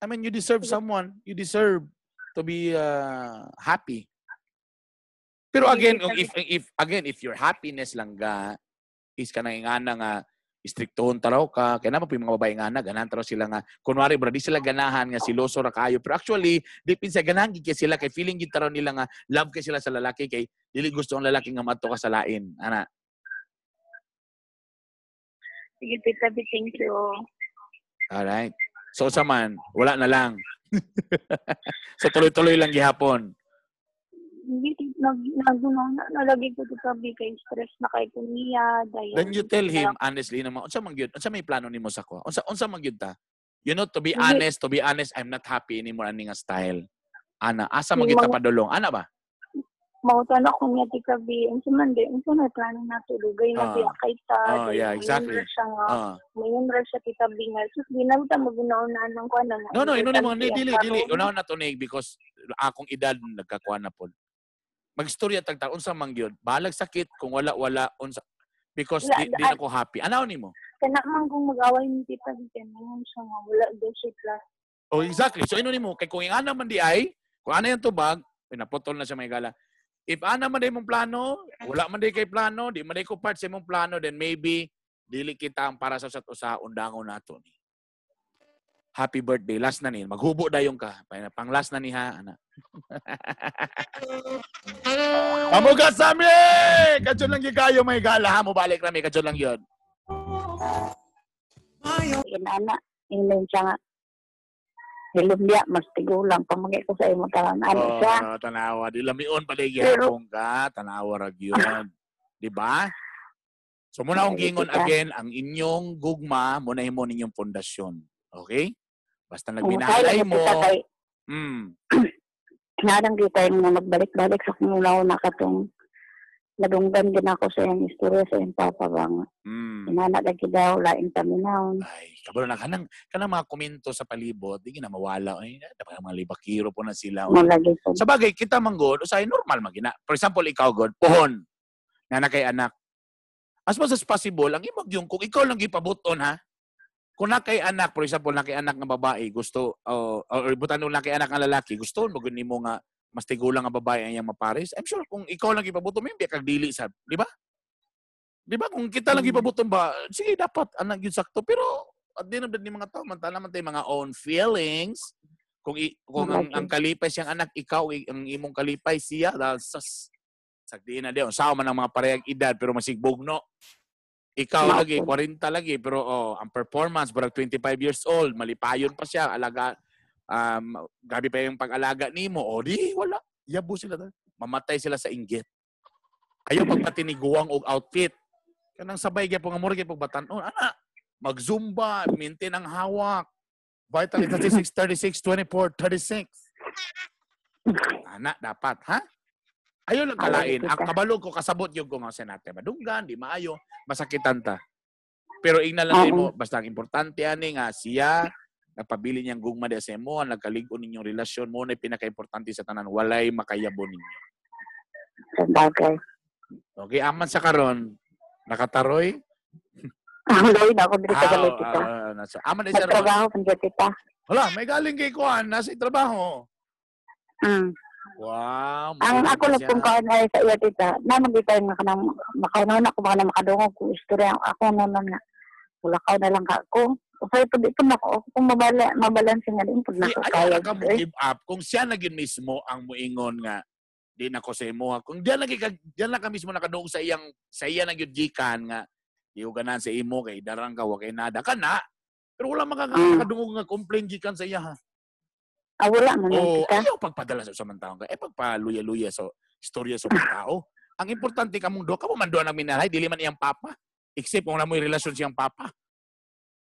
I mean, you deserve someone. You deserve to be uh, happy. Pero again, if, if again, if your happiness lang ga is ka nang ingana nga istriktohon taraw ka, kaya naman po yung mga babae nga na, ganahan taraw sila nga, kunwari bro, di sila ganahan nga siloso ra kayo. Pero actually, deep inside, ganahan kay sila, kay feeling gid taraw nila nga, love kay sila sa lalaki, kay dili gusto ang lalaki nga madto ka sa lain. Ana, Sige, tita bi, thank you. Alright. So sa man, wala na lang. so tuloy-tuloy lang gihapon. Hindi, nag, nag, na, nalagi ko bi kay stress na kay kuniya. Dahil, Then you tell him honestly naman, unsa man gyud? Unsa may plano nimo sa ko? Unsa unsa man gyud ta? You know, to be honest, to be honest, I'm not happy anymore ani nga style. Ana, asa man gyud ta padulong? Ana ba? Mautan ako niya, tika bi, unsa man di, unsa na plano na tulugay na Ah. biya kay ta. Ah, dahil yeah, exactly. siya nga, Ah. mayon ra siya tita bi nga. Sus, di na ta magunaon ng kuan na. No, no, ino mga importante dili dili. Unaw na to nig because akong edad nagkakuha na pod. Magstorya tagta unsa man gyud? Balag sakit kung wala wala unsa because Wala, di, di ay- na ko happy. Anaw nimo? Kana man kung mag-away ni tita bi, kanayon siya nga, wala daw siya. Oh, exactly. So, ino nimo kay kung yung ana man di ay, kung ana yung tubag, pinaputol na siya may gala. If ana man di mong plano, wala man di kay plano, di man di ko part sa imong plano, then maybe dili kita ang para sa usat usa undangon nato ni. Happy birthday. Last na ni. Maghubo dayon ka. Pang- Pang last na ni ha, ana. Pamugas sa mi! Kadyon lang gigayo may gala ha. Mubalik na mi. Kadyon lang yun. Inana, ingon siya nga, Hilumya, mas tigulang, pamagay ko sa imo talan. Ano siya? Oh, tanawa. Di lamion pa di Pero- gihapon ka. Tanawa ra yun. Di ba? So muna akong gingon again, ang inyong gugma, muna mo ninyong pundasyon. Okay? Basta nagbinahalay mo. Mm, narang kita yung mga nagbalik-balik sa kumulaw na katong nadunggan din ako sa iyang istorya sa iyang papa ba nga. mm. Inana lagi daw, laing taminaw. Ay, kabalo na kanang kanang mga komento sa palibot, di na mawala. Ay, dapat mga libakiro po na sila. Mo. Sa bagay, kita man god, usay normal magina. For example, ikaw god, pohon. Na kay anak. As much as possible, ang imag yung kung ikaw lang gipabuton ha. Kung na kay anak, for example, na kay anak nga babae, gusto uh, or butan na kay anak nga lalaki, gusto mo nimo nga mas tigulang nga babae ang iyang mapares. I'm sure kung ikaw lang gipabuton, may kag dili sa, di ba? Di ba? Kung kita lang Mm. gipabuton ba, sige dapat anak yun sakto. Pero at the end of the day, mga tao, man naman tayo mga own feelings. Kung, i- kung ang, ang kalipay siyang anak, ikaw, ang imong kalipay siya, dahil sas, sagdiin na diyon. Sama man ang mga parehang edad, pero masigbog no. Ikaw lagi, okay. 40 lagi, pero oh, ang performance, barag 25 years old, malipayon pa siya, alaga, um, gabi pa yung pag-alaga nimo, o di, wala. Yabo sila. dahil. Mamatay sila sa inggit. Ayaw pagpatiniguang og outfit. Kanang sabay gyud po nga mura gyud po batan-on. Ana, mag-zumba, maintain ang hawak. Vital 36, 36, 24, 36. Ana, dapat, ha? Ayaw lang kalain. Ang kita. kabalo ko, kasabot yung kung sa nate. Madunggan, di maayo, masakitan ta. Pero ingnalan mo, basta ang importante ani nga siya napabili niyang gugma di sa imo, ang nagkaligon ninyong relasyon mo na pinaka-importante sa tanan, walay makayabo ninyo. Sa bagay. Okay, aman sa karon, nakataroy? Ang gawin ako dito sa Ah, galit kita. ah, nasa, aman na sa Nagtrabaho pa dito kita. Hala, may galing kay Kuan, nasa trabaho. Mm. Wow. Ang ako lang kung kaon ay sa iya tita, na magita nga kanang makauna na ko baka na makadungog ko istorya ako naman nga. Wala ka na lang ka ko. Usay po di po na ako kung mabala mabalanse nga din pag Di, nakakaya. ayaw ka mo give up. Kung siya na yun mismo ang muingon nga, di na ko sa imo. Kung diyan lagi ka, diyan lang ka mismo nakadungog sa iyang, sa iya na yun gikan nga, di ko ganan sa imo kay darang ka, wa kay nada ka na. Pero wala mga Mm. nga complain gikan sa iya ha. Ah, wala man lang O kita. ayaw pagpadala sa usamang tao ka. Eh pagpaluya-luya sa istorya sa mga tao. Ang importante ka mong do, ka mo man doon ang minalay, dili man iyang papa. Except kung na mo yung relasyon siyang papa.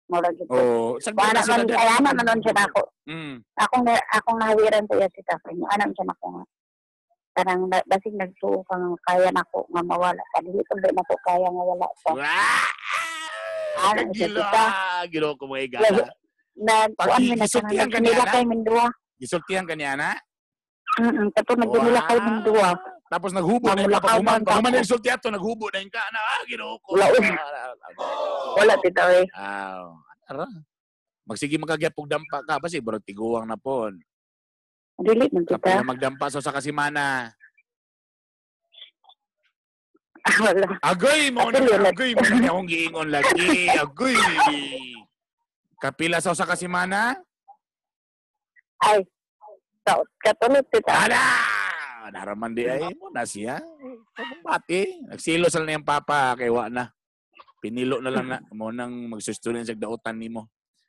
Mura gito. O, sa Wala man ana man nun siya na ako. Mm. Akong na akong nahawiran sa iya tita ko. Yung anak siya na ko nga. Parang na- basig nagsuo ka nga kaya na ko nga mawala. Dili ko na ko kaya nga wala sa. Ah! Ano, Gilo, kita. gilo ko mga igala. Nag kuan mi na Pag-isultihan ka nila niya, kay Mindua. Gisultihan ka niya na. Mm, kato nagdumila kay Mindua. Tapos naghubo na yung Mamula ka papaguman. man, Paguman na yung sultihan to, naghubo na yung ka. Na, ah, ginoo ko. Wala, uy. Wala tita eh. Ah, ara. Magsige magagyapog dampa ka. Basi, bro, tiguang na po. Dili man Kapag magdampa sa sa kasimana. Ah, wala. Agoy mo na, wala. agoy mo na akong giingon lagi. Agoy. Kapila sa sa kasimana? Ay. Sa katulad tita. Ala! Naraman di ay mo na siya. Pati. Nagsilo sa na yung papa. Kay wa na. Pinilo na lang na. Mo nang magsustunin sa dautan ni mo.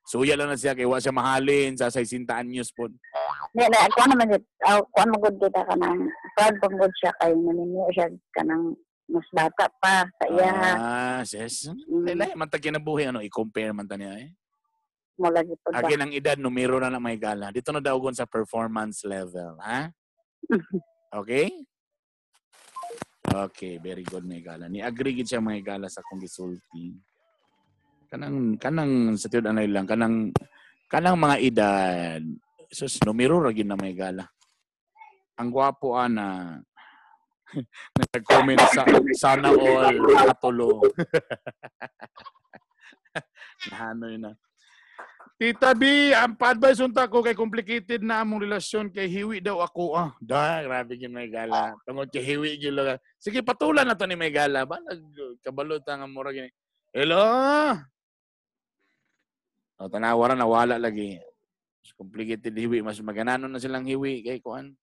Suya lang na siya. Kay wa siya mahalin sa 60 anyos po. Di na kuan naman yun. Ah, kuan magud kita ka nang proud siya kay naninyo siya kanang mas bata pa sa iya. Ah, sis. Mm, Lala, man ta kinabuhi. Ano, i-compare man ta niya eh. mo lagi po ang edad, numero na lang may gala. Dito na daw sa performance level. Ha? Okay? Okay, very good may gala. Ni agree gid siya may gala sa kong gisulti. Kanang kanang sa tiud anay lang kanang kanang mga edad sus numero ra gyud na may gala. Ang gwapo ana nag-comment sa sana all katulo. Nahanoy na. Tita B, ang pa-advise unta ko kay complicated na among relasyon kay hiwi daw ako. Ah, da, grabe gyud may gala. Tungod kay hiwi gyud lang. Sige, patulan na to ni may gala ba nagkabalot ang mura gini. Hello. O tanawa ra nawala lagi. Mas Complicated hiwi mas magananon na silang hiwi kay kuan.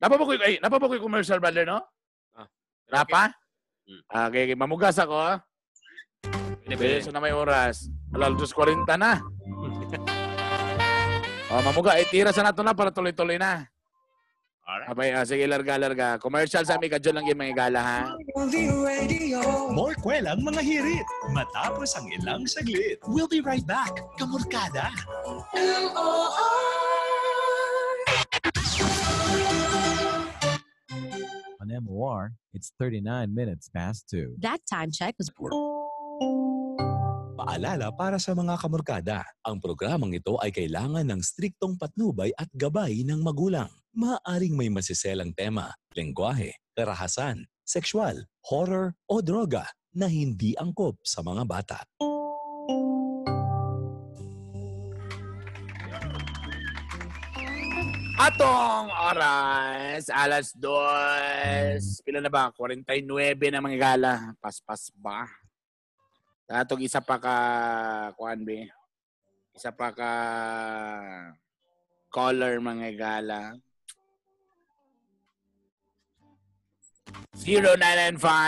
Napa ba ko ay napa ba ko commercial brother no? Ah, Napa? Hmm. Ah, okay, okay. mamugas ako. ah. Pwede na may oras. Alal, 2.40 na. oh, mamuga, itira sa nato na para tuloy-tuloy na. Alright. Abay, ah, sige, larga-larga. Commercial sa amin, kadyo lang yung mga gala, ha? More kwelang mga hirit matapos ang ilang saglit. We'll be right back. Kamurkada. On MOR, it's 39 minutes past 2. That time check was Paalala para sa mga kamurkada, ang programang ito ay kailangan ng striktong patnubay at gabay ng magulang. Maaring may masiselang tema, lengguwahe, karahasan, sexual, horror o droga na hindi angkop sa mga bata. Atong oras, alas 2. Pila na ba? 49 na mga gala. Paspas ba? Atong isa pa ka, kuan be? Isa pa ka caller mga gala.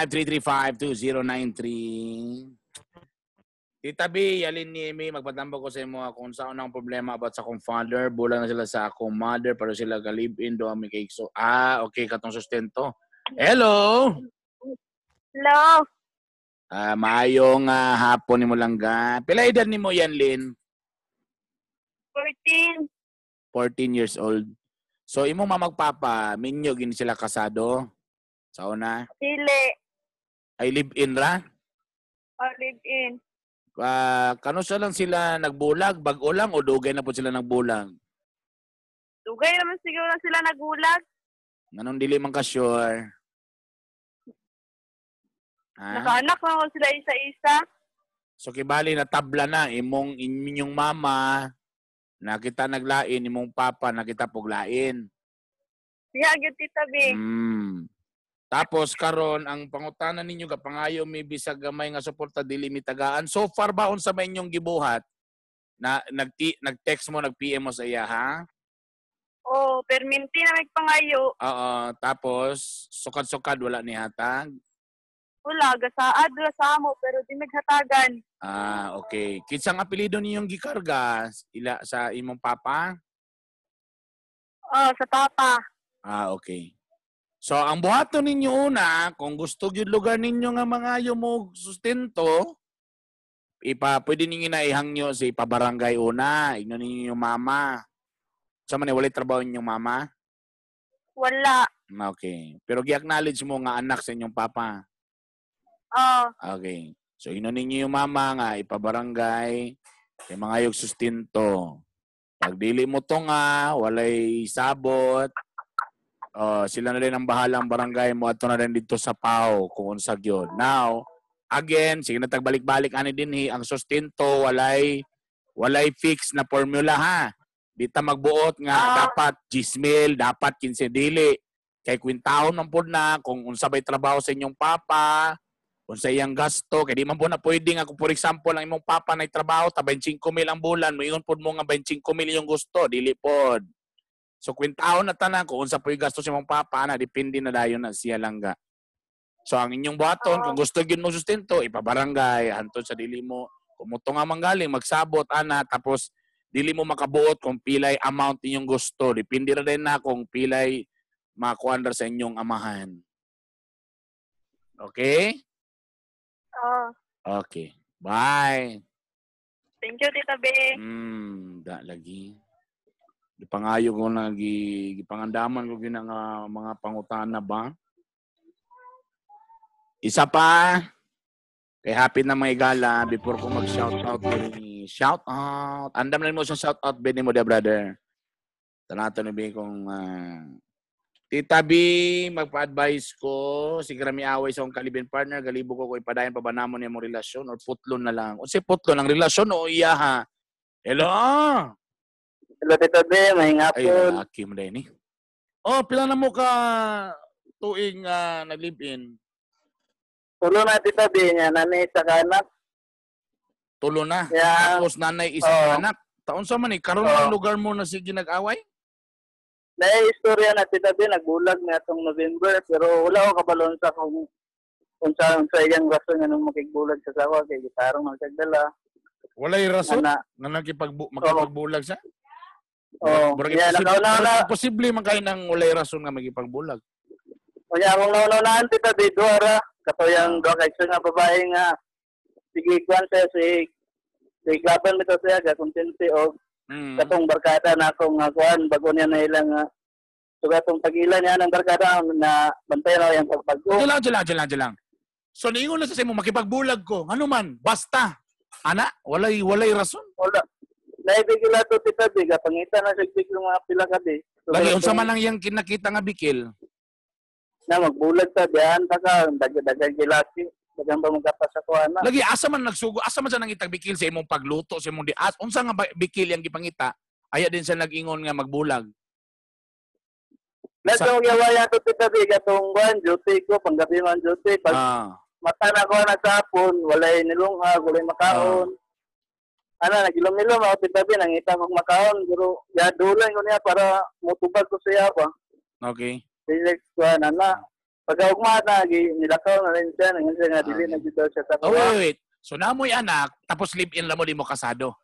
0995-335-2093. Tita B, alin ni magpatambo ko sa imo kung saan ang problema about sa akong father. Bulan na sila sa akong mother, pero sila ga-live-in do ami kay so. Ah, okay, katong sustento. Hello! Hello. Ah, maayong ah, hapon ni mo lang ga. Pila edad ni mo yan, Lin? 14. 14 years old. So, imo mamagpapa, minyo gin sila kasado? Sa una? Dili. Ay live-in ra? Or live in. Ah, kano sa lang sila nagbulag, bag-o lang o dugay na po sila nagbulag? Dugay naman siguro sila nagulag. Nganong dili man ka sure? Nakaanak naman sila isa-isa. So kibali na tabla na imong inyong mama nakita naglain imong papa nakita puglain. Siya gyud tita B. Mm. Tapos karon ang pangutana ninyo kapangayo may bisag gamay nga suporta dili mitagaan. So far ba unsa may inyong gibuhat? Na nag nag-text mo, nag-PM mo sa iya ha? Oh, perminti na may pangayo. Oo, tapos sukad-sukad wala ni hatag. Wala, gasaad wala sa amo pero di naghatagan. Ah, okay. Kinsang apelyido ninyong gikarga ila sa imong papa? Oh, sa papa. Ah, okay. So, ang buhaton ninyo una, kung gusto gyud lugar ninyo nga mga mo sustento, ipa pwede ninyo na ihangyo sa ipabarangay una, igno ninyo yung mama. Sa man walay trabaho ninyong mama? Wala. Ah, Okay. Pero gi-acknowledge mo nga anak sa inyong papa. Oh, Okay. So, ino ninyo yung mama nga, ipabarangay, yung mga yung sustento. Pag dili mo to nga, walay sabot, oh, sila na rin ang bahala ang barangay mo at na rin dito sa PAO kung unsag yun. Now, again, sige na tagbalik-balik ani din hi, ang sustento walay walay fix na formula ha. Di ta magbuot nga Ah. dapat 10,000, dapat 15 dili. Kay kwintahon man pud na kung unsa bay trabaho sa inyong papa, unsa iyang gasto kay di man po na pwede nga. Kung for example ang imong papa na trabaho ta 25 mil ang bulan moingon pod mo nga 25 mil yung gusto dili pod. So kwintahon na tanan kung unsa po yung gasto sa imong papa na depende na dayon na siya lang ga so ang inyong buhaton kung gusto gyud mo sustento ipabarangay hantod sa dili mo kung muto nga manggaling magsabot ana tapos dili mo makabuot kung pilay amount inyong gusto. Depende ra din na kung pilay makuan ra sa inyong amahan. Okay oh. Okay. Bye. Thank you, Tita B. Hmm, da lagi. Gipangayo ko na gi gipangandaman ko gina nga mga pangutana ba. Isa pa kay happy na mga igala before ko mag shout out ni shout out. Andam na mo sa shout out bin mo brother. Tanato ni bi kung ah, Tita B, magpa-advise ko, sige rami away sa akong kalibin partner, galibo ko kung ipadayon pa ba namon yung relasyon or putlon na lang. O si putlon ang relasyon o iya ha? Hello? Hello, Tita B. May Ay, hapon. lalaki mo din eh. Oh, pila na mo ka tuig nga nag-live-in? Tulo na, Tita B. Niya, nanay sa kanak. Tulo na. Yeah. Tapos nanay isang Oo. anak. Taon sa man eh, karon Oo. ang lugar mo na sige nag-away? Dahil istorya na, Tita B. Nagbulag na itong November. Pero wala ko kabalon sa kung kung sa, sa iyang rason nga nung makigbulag sa sawa kay gitarong magkagdala. Walay rason Ana, nga nagkipagbu- makipagbulag siya? oh, Murag yeah, nakauna na, murag imposible man kayo ng walay rason nga magipagbulag. Kaya akong naunaunahan Tita B. Duara. Katuyang doa kay nga babae nga. Sige, kwan siya si si Klapan nito siya, kakontinti o Mm. katong barkada na akong nga kuan bago niya na ilang nga so katong pag-ila niya ng barkada na bantay raw yung pagpagbo. Diyan lang, diyan lang, diyan lang, diyan lang. So, niingon na sa mo, makipagbulag ko. Ano man, basta. Ana, walay, walay rason. Wala. Naibigila to tita biga pangita na sig yung mga pila ka di. So, Lagi, unsa man lang yung kinakita nga bikil. na magbulag ta diyan ta ka dagdag gilaki dagang pa magkapas sa kuan na. Lagi, asa man nagsugo, asa man sa nangitag bikil sa imong pagluto, sa imong dias. Unsa nga ba- bikil yung gipangita? Aya din sa nag-ingon nga magbulag. Sa- yung gawaya to tita biga tong kuan duty ko panggabi man duty pag Ah, mata na ko na sa hapon, walay nilunghag, walay makaon. Ano, nagilom-ilom ako titabi, nangita kong makaon, pero yadulan ko niya para mutubag ko siya ba. okay. Relax ko, ano na. Pag ugma na, gi- nilakaw na rin siya, nangyay siya nga, dili Okay. na dito siya sa Oh, wait, wait. So, namoy anak, tapos live-in lang mo, di mo kasado.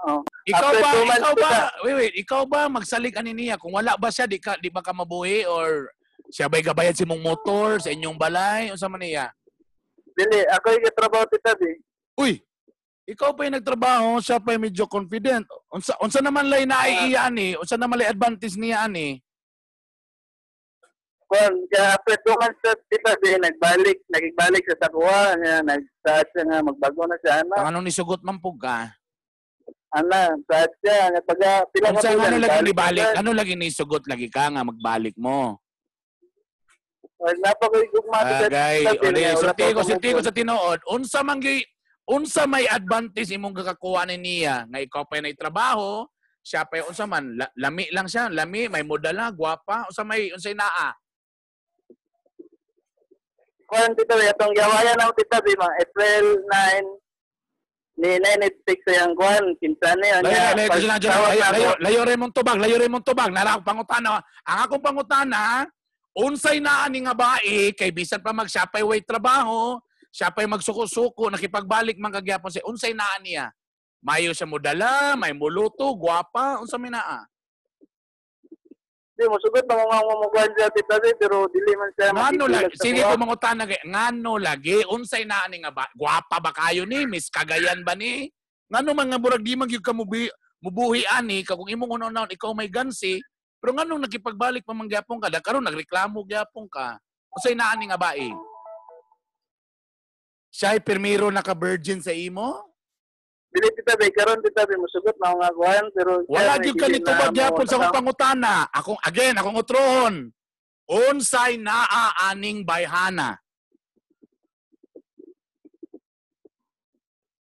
Oh. Ikaw After ba, two months ikaw ba, wait, wait, ikaw ba magsalig ani niya? Kung wala ba siya, di, ka, di ba ka mabuhi? Or siya ba'y gabayad sa imong motor, sa inyong balay? O sa man niya? Dili, ako yung katrabaho titabi. Uy, ikaw pa yung nagtrabaho, siya pa yung medyo confident. Unsa, unsa naman lay na Ah. ani? Unsa naman lay advantage niya ani? Kung kaya after two months sa tita di nagbalik, nagigbalik sa takuha niya, nag-start siya nga magbago na siya ana. Ang anong nisugot man po ka? Ana, start siya nga pag pila Kung saan ano lagi ni balik balik? siya. Ano lagi ni sugot lagi ka nga magbalik mo? Wala pa ko gugma sa Agay, uli, tiko, ko sa tinuod, unsa man gyud unsa may advantage imong kakakuha ni niya nga ikaw pa na trabaho, siya pa unsa man la- lami lang siya, lami, may modala, gwapa, unsa may unsay naa? Kung tita, itong yawayan ng tita, di mga April 9, ni 986 sa yung kuhan, kinsan niya. Layo, layo, layo, layo, layo, layo, layo, layo rin mong tubag, layo rin mong tubag. Nara akong pangutana. Ang akong pangutana, unsay naa ni nga bae, kay bisan pa mag siya pa'y way trabaho, siya pa'y magsuko-suko, nakipagbalik man kagyapon siya, unsay naa niya? Mayo siya mo dala, may muluto, gwapa, unsa may naa? Di mo, sugot na mga mumukuhan siya, tita, di, pero dili man siya Ngano lagi, sa sige ko mangutana kay, ngano lagi, unsay naa ni nga ba? Gwapa ba kayo ni? Miss Cagayan ba ni? Ngano man nga murag di man gyud ka mubi, mubuhi ani, ka kung imong unaw ikaw may gansi, pero nganong nakipagbalik pa man gyapon ka, karon nagreklamo gyapon ka. Unsay naa ni nga bae? Siya ay permiro naka-virgin sa imo? Dili, tita, di, karon tita, di mo, sugot na mga kuhan, pero... Wala gyud ka may nito dili ba gyapon sa akong pangutana. Akong again, akong utrohon. Unsay naa aning bayhana?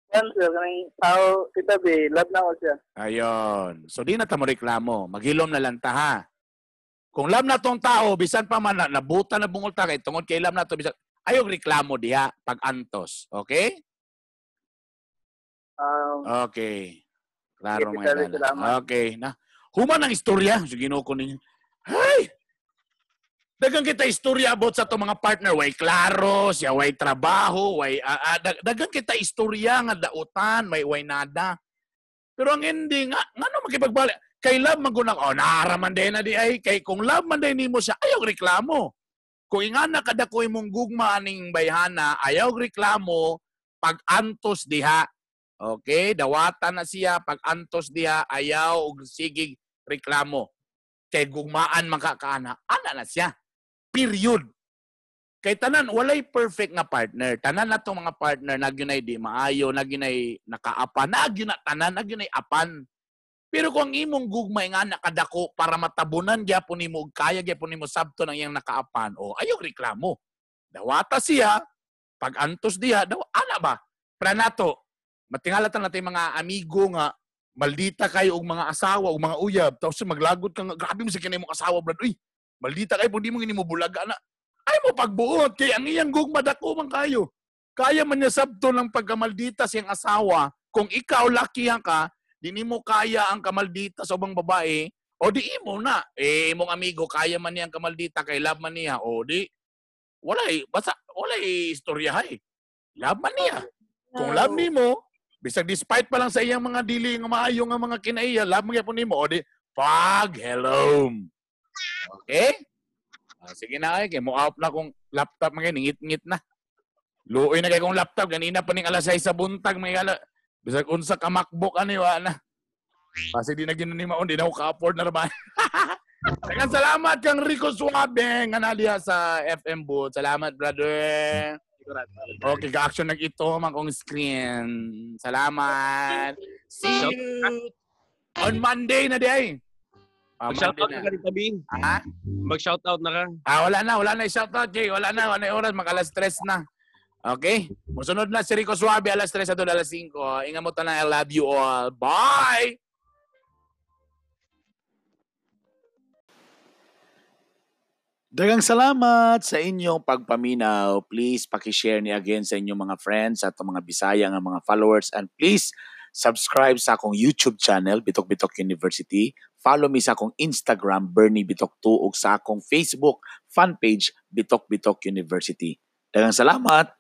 Kuhan, sir, kanang tao, tita, di, love na ko siya. Ayon. So di na ta mo reklamo. Maghilom na lang ta ha. Kung lam na tong tao, bisan pa man na, nabuta na bungol ta kay tungod kay lam na to bisan ayog reklamo diha pag antos. Okay? Um, Okay. Klaro mga salamat. Okay. Na. Human ang istorya. So ginuko ninyo. Hay! Dagang kita istorya about sa to mga partner. Way klaro, siya way trabaho, way ah, dag- dagang kita istorya nga dautan, may way nada. Pero ang ending, nga, nga no makipagbalik. Kay love magunang, oh, naaraman din na di ay. Kay kung love man din nimo siya, ayaw reklamo. Kung ingana kada ko imong gugma aning bayhana, ayaw reklamo, pag antos diha. Okay, dawatan na siya pag antos diha ayaw og sigig reklamo. Kay gugmaan makakaana, ana na siya. Period. Kay tanan walay perfect nga partner. Tanan na mga partner na gyunay di maayo, na gyunay nakaapan, na gyunay tanan, na gyunay apan. Pero kung ang imong gugmay nga nakadako para matabunan gyapon nimo ug kaya gyapon nimo sabto ng iyang nakaapan, o ayaw reklamo. Dawata siya pag antos diha, daw ana ba? Pranato, matingala ta natin mga amigo nga maldita kayo og mga asawa og mga uyab. Tapos maglagod ka nga grabe mo sa kinay mong asawa brad. Uy maldita kayo pag di mo gini mo bulaga na ay mo pagbuot kay ang iyang gugma dako man kayo. Kaya man niya sabto ng pagkamaldita siyang asawa kung ikaw lakihan ka di nimo kaya ang kamaldita sa ubang babae o di imo na. Eh imong amigo kaya man niya ang kamaldita kay love man niya. O di walay basta walay istorya hay love man niya. Kung love nimo bisag despite pa lang sa iyang mga dili nga maayo nga mga kinaiya love mo gyapon nimo o di pag hello. Okay? Ah, sige na kay mo out na kung laptop mga ngit-ngit na. Luoy na kay kong laptop ganina pa ning alas 6 sa buntag may ala. Bisag unsa ka MacBook ani wa na. Kasi di na ginani maon di na ako ka-afford na ra Daghang salamat kang Rico Suabe nga naliya sa FM booth. Salamat brother. Okay, ka-action nag ito man kong screen. Salamat. See you on Monday na day. Ah, Mag-shoutout Monday na ka rin, Tabi. Ha? Mag-shoutout na ka. Ah, wala na, wala na i-shoutout, Jay. Wala na, wala na oras, mag alas 3 na. Okay? Musunod na si Rico Suabe, alas 3 at alas 5. Ingat mo na, I love you all. Bye! Dagang salamat sa inyong pagpaminaw. Please paki-share ni again sa inyong mga friends at mga Bisaya nga mga followers and please subscribe sa akong YouTube channel Bitok Bitok University. Follow me sa akong Instagram Bernie Bitok 2 ug sa akong Facebook fan page Bitok Bitok University. Dagang salamat.